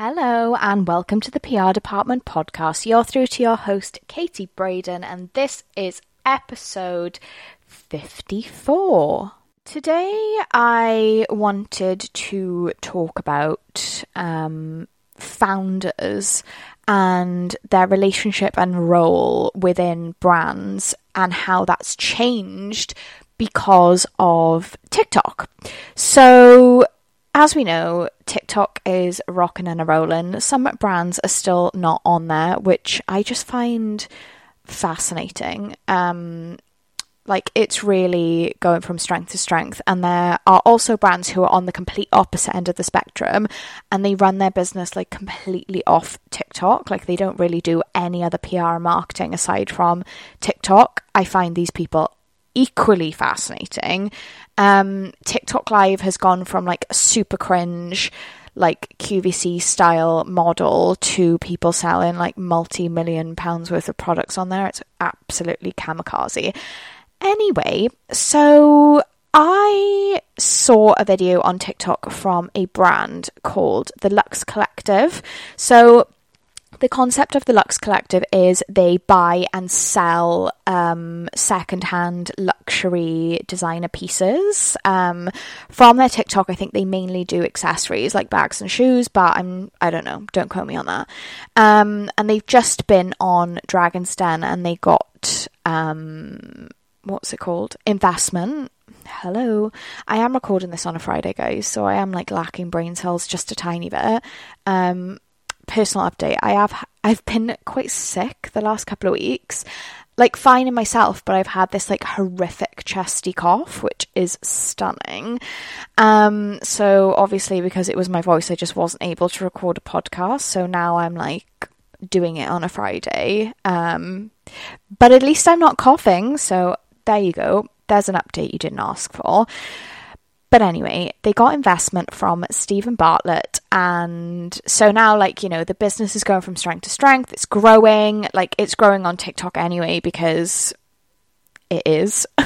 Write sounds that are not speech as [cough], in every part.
Hello, and welcome to the PR Department podcast. You're through to your host, Katie Braden, and this is episode 54. Today, I wanted to talk about um, founders and their relationship and role within brands and how that's changed because of TikTok. So, as we know, TikTok is rocking and a rolling. Some brands are still not on there, which I just find fascinating. Um, like it's really going from strength to strength, and there are also brands who are on the complete opposite end of the spectrum, and they run their business like completely off TikTok. Like they don't really do any other PR marketing aside from TikTok. I find these people equally fascinating. Um, TikTok Live has gone from like super cringe, like QVC style model to people selling like multi million pounds worth of products on there. It's absolutely kamikaze. Anyway, so I saw a video on TikTok from a brand called the Lux Collective. So the concept of the Lux Collective is they buy and sell um, secondhand luxury designer pieces. Um, from their TikTok, I think they mainly do accessories like bags and shoes, but I'm I don't know, don't quote me on that. Um, and they've just been on Dragon's Den and they got um, what's it called? Investment. Hello. I am recording this on a Friday, guys, so I am like lacking brain cells just a tiny bit. Um, personal update. I have I've been quite sick the last couple of weeks. Like fine in myself, but I've had this like horrific chesty cough, which is stunning. Um, so obviously because it was my voice, I just wasn't able to record a podcast. So now I'm like doing it on a Friday. Um, but at least I'm not coughing, so there you go. There's an update you didn't ask for. But anyway, they got investment from Steven Bartlett. And so now, like, you know, the business is going from strength to strength. It's growing. Like, it's growing on TikTok anyway because it is. [laughs]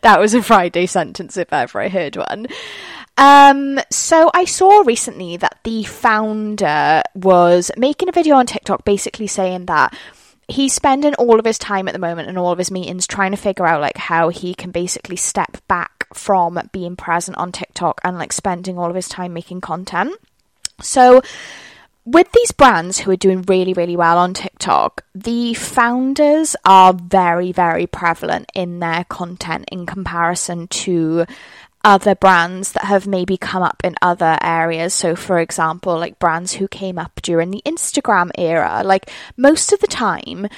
that was a Friday sentence if ever I heard one. Um, so I saw recently that the founder was making a video on TikTok basically saying that he's spending all of his time at the moment and all of his meetings trying to figure out like how he can basically step back from being present on TikTok and like spending all of his time making content. So with these brands who are doing really, really well on TikTok, the founders are very, very prevalent in their content in comparison to other brands that have maybe come up in other areas. So, for example, like brands who came up during the Instagram era. Like, most of the time,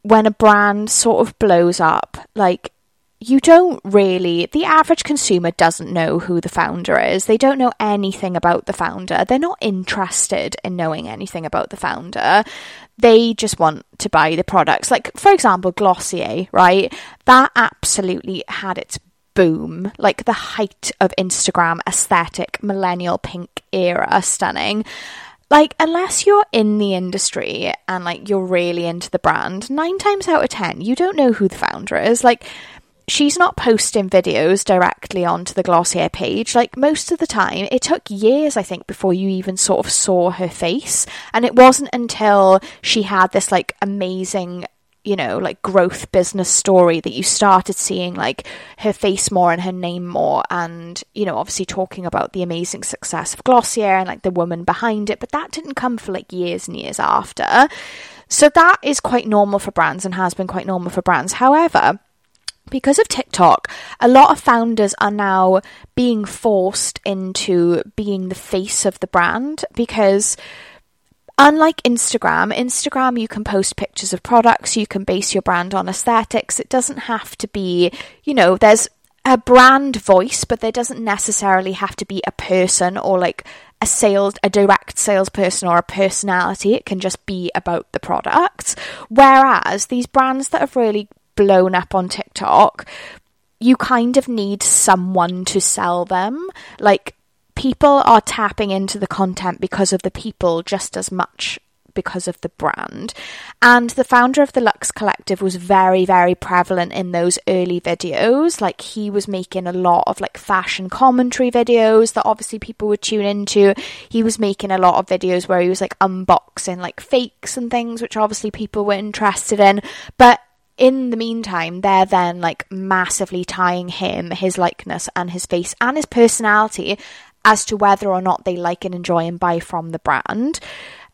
when a brand sort of blows up, like, you don't really, the average consumer doesn't know who the founder is. They don't know anything about the founder. They're not interested in knowing anything about the founder. They just want to buy the products. Like, for example, Glossier, right? That absolutely had its boom, like the height of Instagram aesthetic, millennial pink era, stunning. Like, unless you're in the industry and like you're really into the brand, nine times out of ten, you don't know who the founder is. Like, she's not posting videos directly onto the Glossier page. Like most of the time, it took years, I think, before you even sort of saw her face. And it wasn't until she had this like amazing you know, like growth business story that you started seeing like her face more and her name more and, you know, obviously talking about the amazing success of Glossier and like the woman behind it, but that didn't come for like years and years after. So that is quite normal for brands and has been quite normal for brands. However, because of TikTok, a lot of founders are now being forced into being the face of the brand because Unlike Instagram, Instagram you can post pictures of products, you can base your brand on aesthetics. It doesn't have to be, you know, there's a brand voice, but there doesn't necessarily have to be a person or like a sales a direct salesperson or a personality. It can just be about the product. Whereas these brands that have really blown up on TikTok, you kind of need someone to sell them. Like people are tapping into the content because of the people just as much because of the brand. And the founder of the Lux Collective was very, very prevalent in those early videos. Like he was making a lot of like fashion commentary videos that obviously people would tune into. He was making a lot of videos where he was like unboxing like fakes and things, which obviously people were interested in. But in the meantime, they're then like massively tying him, his likeness, and his face and his personality as to whether or not they like and enjoy and buy from the brand.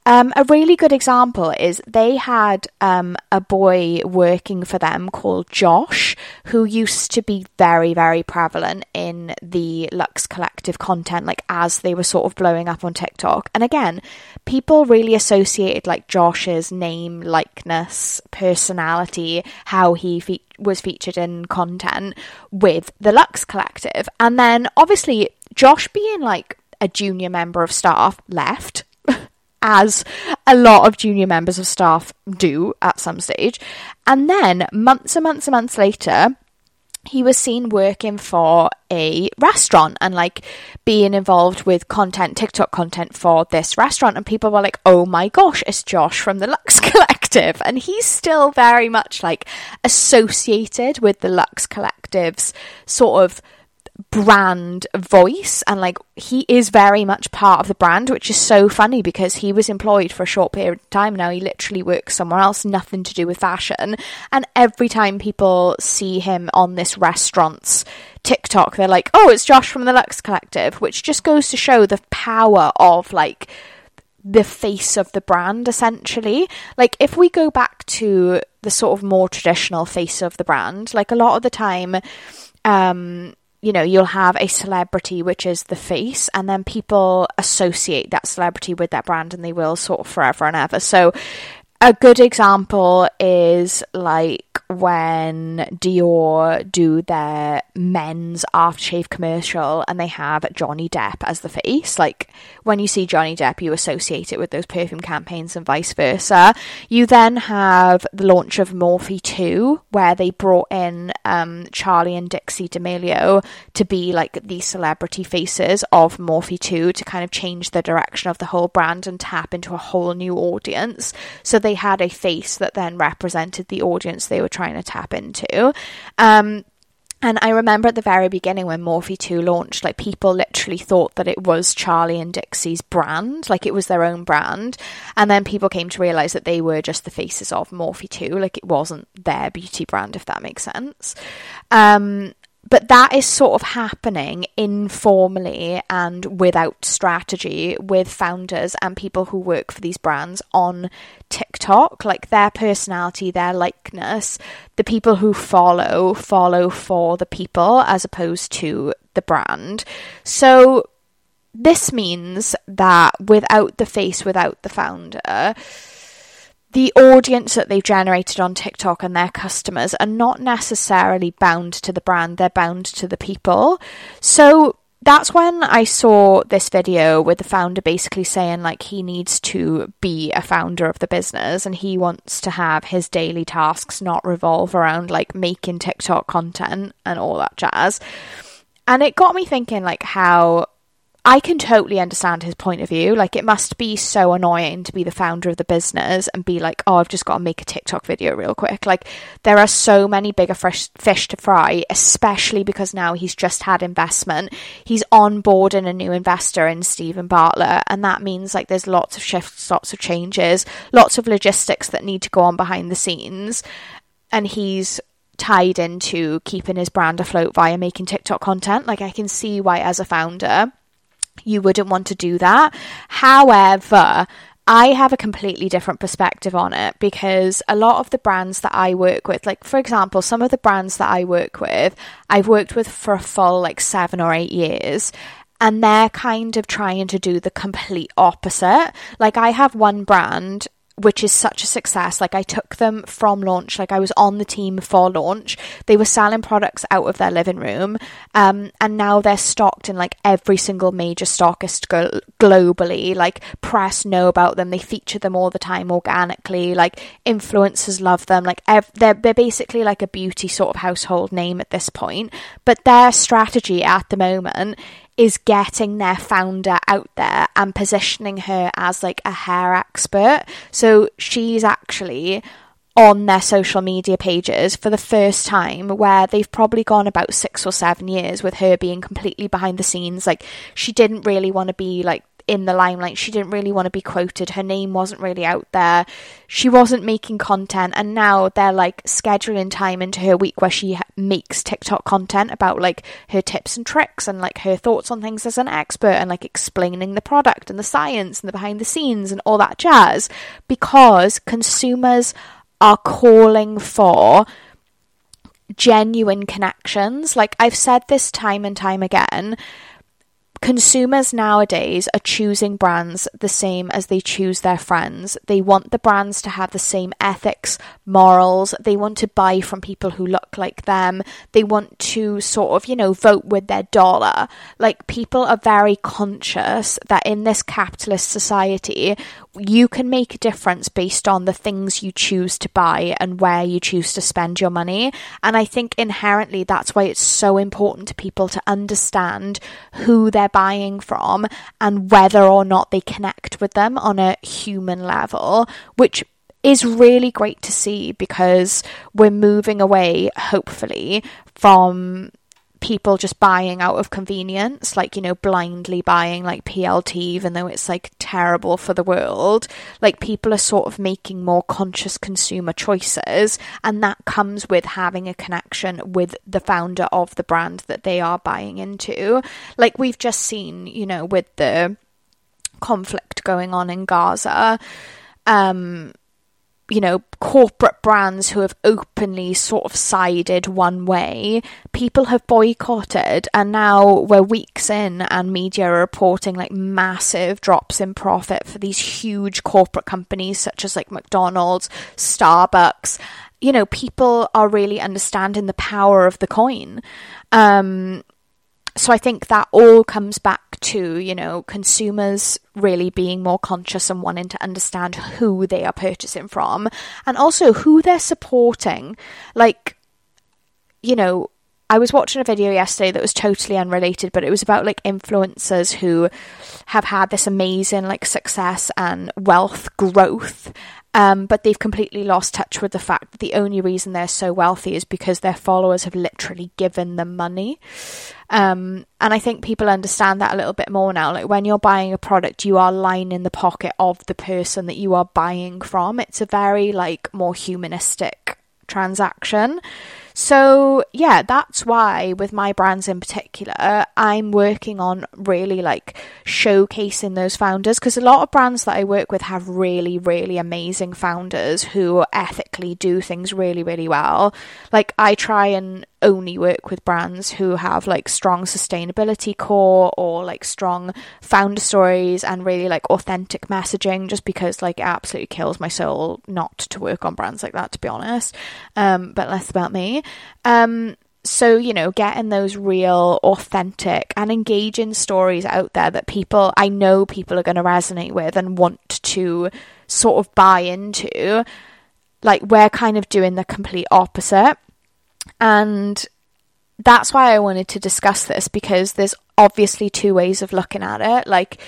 Um, a really good example is they had um, a boy working for them called Josh, who used to be very, very prevalent in the Lux Collective content, like as they were sort of blowing up on TikTok. And again, people really associated like Josh's name, likeness, personality, how he fe- was featured in content with the Lux Collective. And then obviously, Josh being like a junior member of staff left [laughs] as a lot of junior members of staff do at some stage. And then months and months and months later, he was seen working for a restaurant and like being involved with content, TikTok content for this restaurant. And people were like, oh my gosh, it's Josh from the Lux [laughs] Collective. And he's still very much like associated with the Lux Collective's sort of brand voice and like he is very much part of the brand which is so funny because he was employed for a short period of time. Now he literally works somewhere else nothing to do with fashion. And every time people see him on this restaurant's TikTok they're like oh it's Josh from the Lux Collective which just goes to show the power of like the face of the brand essentially. Like if we go back to the sort of more traditional face of the brand like a lot of the time um you know, you'll have a celebrity which is the face, and then people associate that celebrity with that brand and they will sort of forever and ever. So, a good example is like when Dior do their men's aftershave commercial and they have Johnny Depp as the face. Like when you see Johnny Depp, you associate it with those perfume campaigns and vice versa. You then have the launch of Morphe 2, where they brought in um, Charli and Dixie D'Amelio to be like the celebrity faces of Morphe 2 to kind of change the direction of the whole brand and tap into a whole new audience. So they had a face that then represented the audience they were trying to tap into. Um, and I remember at the very beginning when Morphe 2 launched, like people literally thought that it was Charli and Dixie's brand, like it was their own brand. And then people came to realize that they were just the faces of Morphe 2, like it wasn't their beauty brand, if that makes sense. Um, but that is sort of happening informally and without strategy with founders and people who work for these brands on TikTok. Like their personality, their likeness, the people who follow, follow for the people as opposed to the brand. So this means that without the face, without the founder, the audience that they've generated on TikTok and their customers are not necessarily bound to the brand, they're bound to the people. So that's when I saw this video with the founder basically saying like he needs to be a founder of the business and he wants to have his daily tasks not revolve around like making TikTok content and all that jazz. And it got me thinking like how I can totally understand his point of view. Like, it must be so annoying to be the founder of the business and be like, oh, I've just got to make a TikTok video real quick. Like, there are so many bigger fish, fish to fry, especially because now he's just had investment. He's onboarding a new investor in Steven Bartlett, and that means like there's lots of shifts, lots of changes, lots of logistics that need to go on behind the scenes. And he's tied into keeping his brand afloat via making TikTok content. Like, I can see why, as a founder, you wouldn't want to do that. However, I have a completely different perspective on it because a lot of the brands that I work with, like for example, some of the brands that I work with, I've worked with for a full like seven or eight years. And they're kind of trying to do the complete opposite. Like, I have one brand which is such a success. Like I took them from launch, like I was on the team for launch. They were selling products out of their living room, um, and now they're stocked in like every single major stockist go- globally. Like press know about them, they feature them all the time organically. Like influencers love them. Like ev- they're they're basically like a beauty sort of household name at this point. But their strategy at the moment is getting their founder out there and positioning her as like a hair expert. So she's actually on their social media pages for the first time where they've probably gone about six or seven years with her being completely behind the scenes. Like she didn't really want to be like in the limelight. She didn't really want to be quoted. Her name wasn't really out there. She wasn't making content. And now they're like scheduling time into her week where she makes TikTok content about like her tips and tricks and like her thoughts on things as an expert and like explaining the product and the science and the behind the scenes and all that jazz because consumers are calling for genuine connections. Like I've said this time and time again, consumers nowadays are choosing brands the same as they choose their friends. They want the brands to have the same ethics, morals. They want to buy from people who look like them. They want to sort of, you know, vote with their dollar. Like people are very conscious that in this capitalist society, you can make a difference based on the things you choose to buy and where you choose to spend your money. And I think inherently that's why it's so important to people to understand who they're buying from and whether or not they connect with them on a human level, which is really great to see because we're moving away, hopefully, from people just buying out of convenience, like, you know, blindly buying like PLT, even though it's like terrible for the world. Like, people are sort of making more conscious consumer choices, and that comes with having a connection with the founder of the brand that they are buying into. Like, we've just seen, you know, with the conflict going on in Gaza. Um, you know, corporate brands who have openly sort of sided one way, people have boycotted, and now we're weeks in, and media are reporting like massive drops in profit for these huge corporate companies such as like McDonald's, Starbucks. You know, people are really understanding the power of the coin. Um, so I think that all comes back to, you know, consumers really being more conscious and wanting to understand who they are purchasing from and also who they're supporting. Like, you know, I was watching a video yesterday that was totally unrelated, but it was about like influencers who have had this amazing like success and wealth growth um, but they've completely lost touch with the fact that the only reason they're so wealthy is because their followers have literally given them money. Um, and I think people understand that a little bit more now. Like when you're buying a product, you are lining the pocket of the person that you are buying from. It's a very like more humanistic transaction. So, yeah, that's why with my brands in particular, I'm working on really like showcasing those founders because a lot of brands that I work with have really, really amazing founders who ethically do things really, really well. Like, I try and only work with brands who have like strong sustainability core or like strong founder stories and really like authentic messaging just because like it absolutely kills my soul not to work on brands like that to be honest. Um but less about me. Um so you know getting those real authentic and engaging stories out there that people i know people are going to resonate with and want to sort of buy into like we're kind of doing the complete opposite and that's why I wanted to discuss this because there's obviously two ways of looking at it. Like,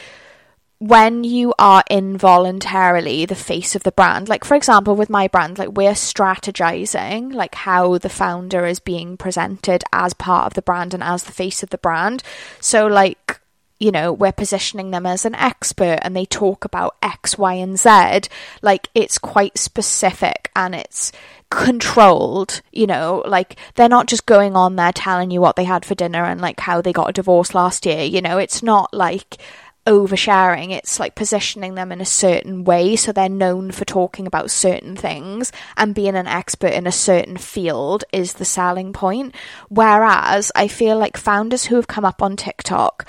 when you are involuntarily the face of the brand, like for example, with my brand, like we're strategizing like how the founder is being presented as part of the brand and as the face of the brand. So, like, you know, we're positioning them as an expert and they talk about X, Y, and Z. Like, it's quite specific and it's controlled, you know, like they're not just going on there telling you what they had for dinner and like how they got a divorce last year, you know, it's not like oversharing, it's like positioning them in a certain way so they're known for talking about certain things and being an expert in a certain field is the selling point. Whereas I feel like founders who have come up on TikTok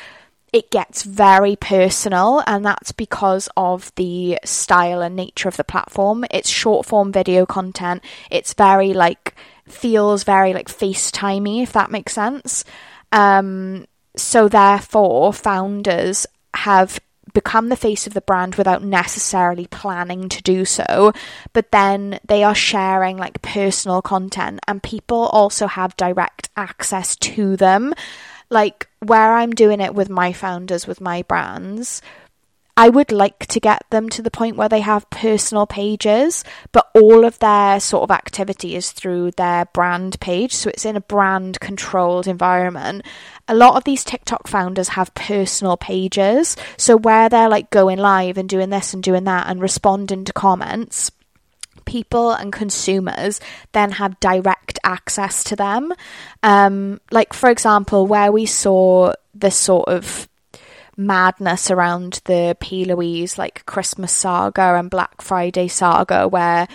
it gets very personal, and that's because of the style and nature of the platform. It's short form video content, it's very like feels very like FaceTimey, if that makes sense. Um, so, therefore, founders have become the face of the brand without necessarily planning to do so, but then they are sharing like personal content, and people also have direct access to them Like where I'm doing it with my founders, with my brands, I would like to get them to the point where they have personal pages, but all of their sort of activity is through their brand page. So it's in a brand controlled environment. A lot of these TikTok founders have personal pages. So where they're like going live and doing this and doing that and responding to comments people and consumers then have direct access to them. Um, like, for example, where we saw this sort of madness around the P. Louise like Christmas saga and Black Friday saga where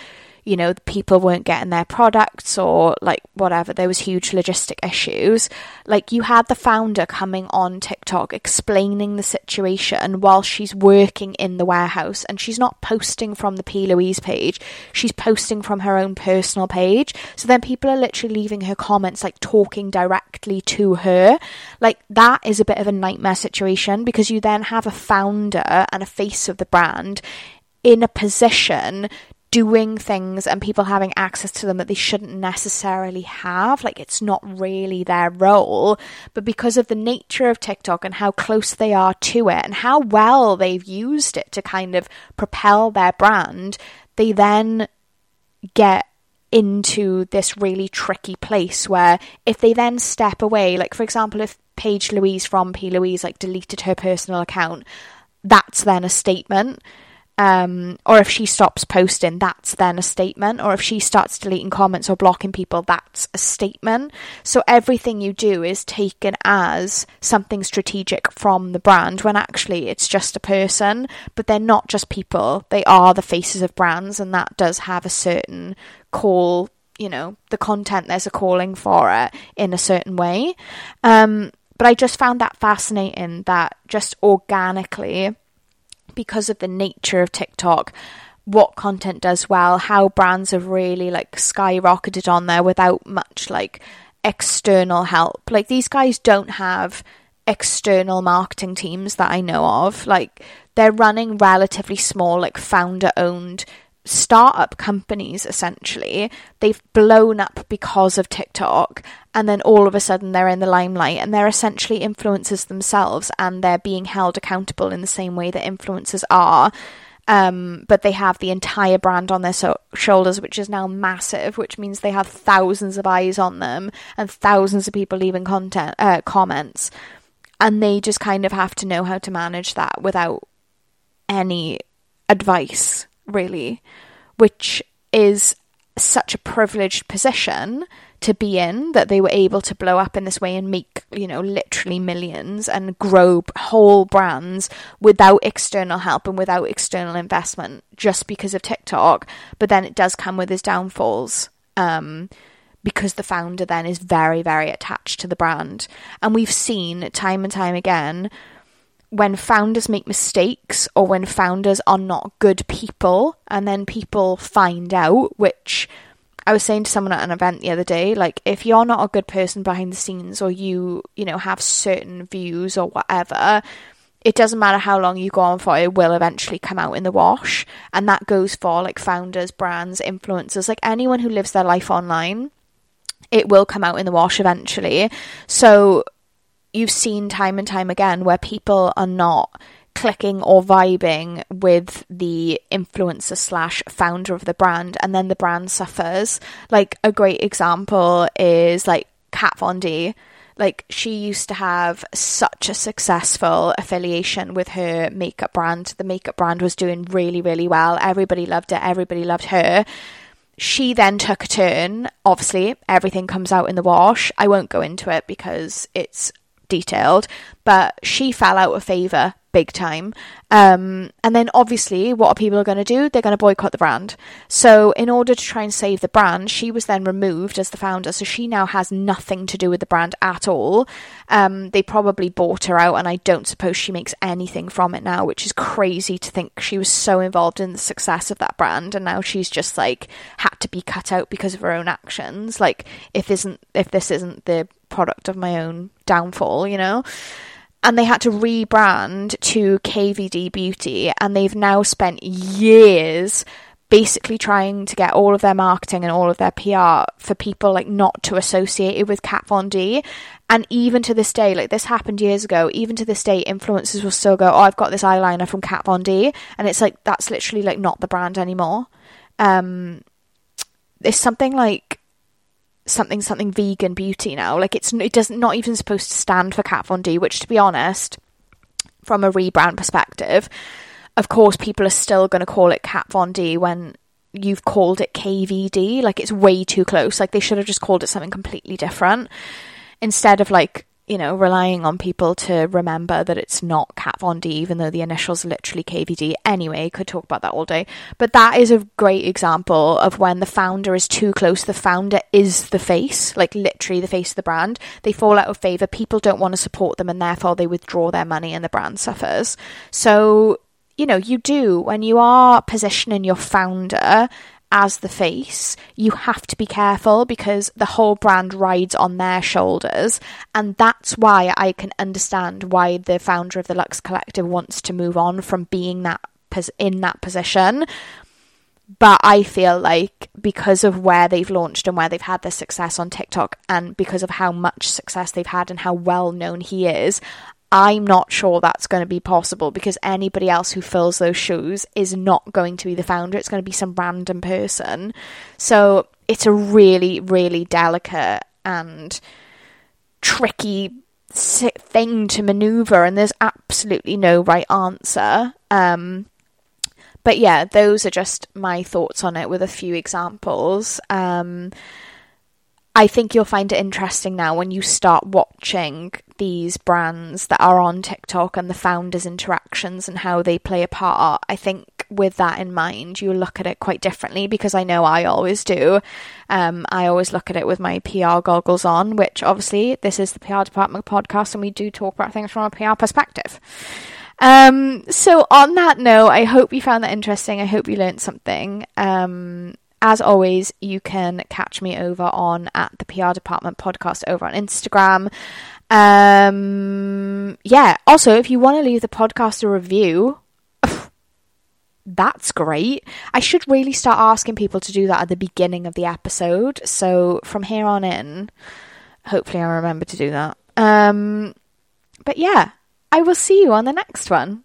you know, people weren't getting their products or like whatever. There was huge logistic issues. Like you had the founder coming on TikTok explaining the situation while she's working in the warehouse and she's not posting from the P. Louise page. She's posting from her own personal page. So then people are literally leaving her comments like talking directly to her. Like that is a bit of a nightmare situation because you then have a founder and a face of the brand in a position doing things and people having access to them that they shouldn't necessarily have. Like it's not really their role. But because of the nature of TikTok and how close they are to it and how well they've used it to kind of propel their brand, they then get into this really tricky place where if they then step away, like for example, if Paige Louise from P. Louise like deleted her personal account, that's then a statement um, or if she stops posting, that's then a statement. Or if she starts deleting comments or blocking people, that's a statement. So everything you do is taken as something strategic from the brand when actually it's just a person. But they're not just people, they are the faces of brands, and that does have a certain call. You know, the content, there's a calling for it in a certain way. Um, but I just found that fascinating that just organically because of the nature of TikTok, what content does well, how brands have really like skyrocketed on there without much like external help. Like these guys don't have external marketing teams that I know of. Like they're running relatively small, like founder owned startup companies essentially. They've blown up because of TikTok and then all of a sudden they're in the limelight and they're essentially influencers themselves and they're being held accountable in the same way that influencers are. Um, but they have the entire brand on their so- shoulders, which is now massive, which means they have thousands of eyes on them and thousands of people leaving content uh, comments, and they just kind of have to know how to manage that without any advice really, which is such a privileged position to be in that they were able to blow up in this way and make, you know, literally millions and grow whole brands without external help and without external investment just because of TikTok. But then it does come with its downfalls. Um, because the founder then is very, very attached to the brand. And we've seen time and time again when founders make mistakes or when founders are not good people and then people find out, which I was saying to someone at an event the other day, like if you're not a good person behind the scenes or you, you know, have certain views or whatever, it doesn't matter how long you go on for, it will eventually come out in the wash. And that goes for like founders, brands, influencers, like anyone who lives their life online. It will come out in the wash eventually. So you've seen time and time again where people are not clicking or vibing with the influencer slash founder of the brand and then the brand suffers. Like a great example is like kat von d. Like she used to have such a successful affiliation with her makeup brand. The makeup brand was doing really really well. Everybody loved it. Everybody loved her. She then took a turn. Obviously everything comes out in the wash. I won't go into it because it's detailed, but she fell out of favour big time. Um, and then obviously, what are people going to do? They're going to boycott the brand. So, in order to try and save the brand, she was then removed as the founder. So, she now has nothing to do with the brand at all. Um, they probably bought her out, and I don't suppose she makes anything from it now, which is crazy to think she was so involved in the success of that brand, and now she's just like had to be cut out because of her own actions. Like, if isn't if this isn't the product of my own downfall, you know? And they had to rebrand to KVD Beauty, and they've now spent years basically trying to get all of their marketing and all of their PR for people like not to associate it with Kat Von D. And even to this day, like this happened years ago, even to this day, influencers will still go, "Oh, I've got this eyeliner from Kat Von D," and it's like that's literally like not the brand anymore. Um, it's something like something something vegan beauty now. Like it's it doesn't not even supposed to stand for Kat Von D, which to be honest, from a rebrand perspective, of course, people are still going to call it Kat Von D when you've called it KVD. Like, it's way too close. Like, they should have just called it something completely different instead of, like, you know, relying on people to remember that it's not Kat Von D, even though the initials literally KVD. Anyway, could talk about that all day. But that is a great example of when the founder is too close. The founder is the face, like literally the face of the brand. They fall out of favour. People don't want to support them, and therefore they withdraw their money, and the brand suffers. So you know, you do when you are positioning your founder as the face, you have to be careful because the whole brand rides on their shoulders. And that's why I can understand why the founder of the Lux Collective wants to move on from being that in that position. But I feel like because of where they've launched and where they've had their success on TikTok, and because of how much success they've had and how well known he is, I'm not sure that's going to be possible because anybody else who fills those shoes is not going to be the founder. It's going to be some random person. So it's a really, really delicate and tricky thing to maneuver, and there's absolutely no right answer. Um, but yeah, those are just my thoughts on it with a few examples. Um, I think you'll find it interesting now when you start watching these brands that are on TikTok and the founders' interactions and how they play a part. I think with that in mind, you look at it quite differently because I know I always do. Um, I always look at it with my PR goggles on, which obviously this is the PR department podcast and we do talk about things from a PR perspective. Um, so on that note, I hope you found that interesting. I hope you learned something. Um, as always, you can catch me over on at the PR Department podcast over on Instagram. Um, yeah. Also, if you want to leave the podcast a review, that's great. I should really start asking people to do that at the beginning of the episode. So from here on in, hopefully I remember to do that. Um, but yeah, I will see you on the next one.